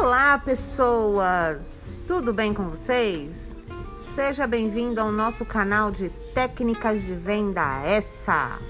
Olá, pessoas! Tudo bem com vocês? Seja bem-vindo ao nosso canal de técnicas de venda essa.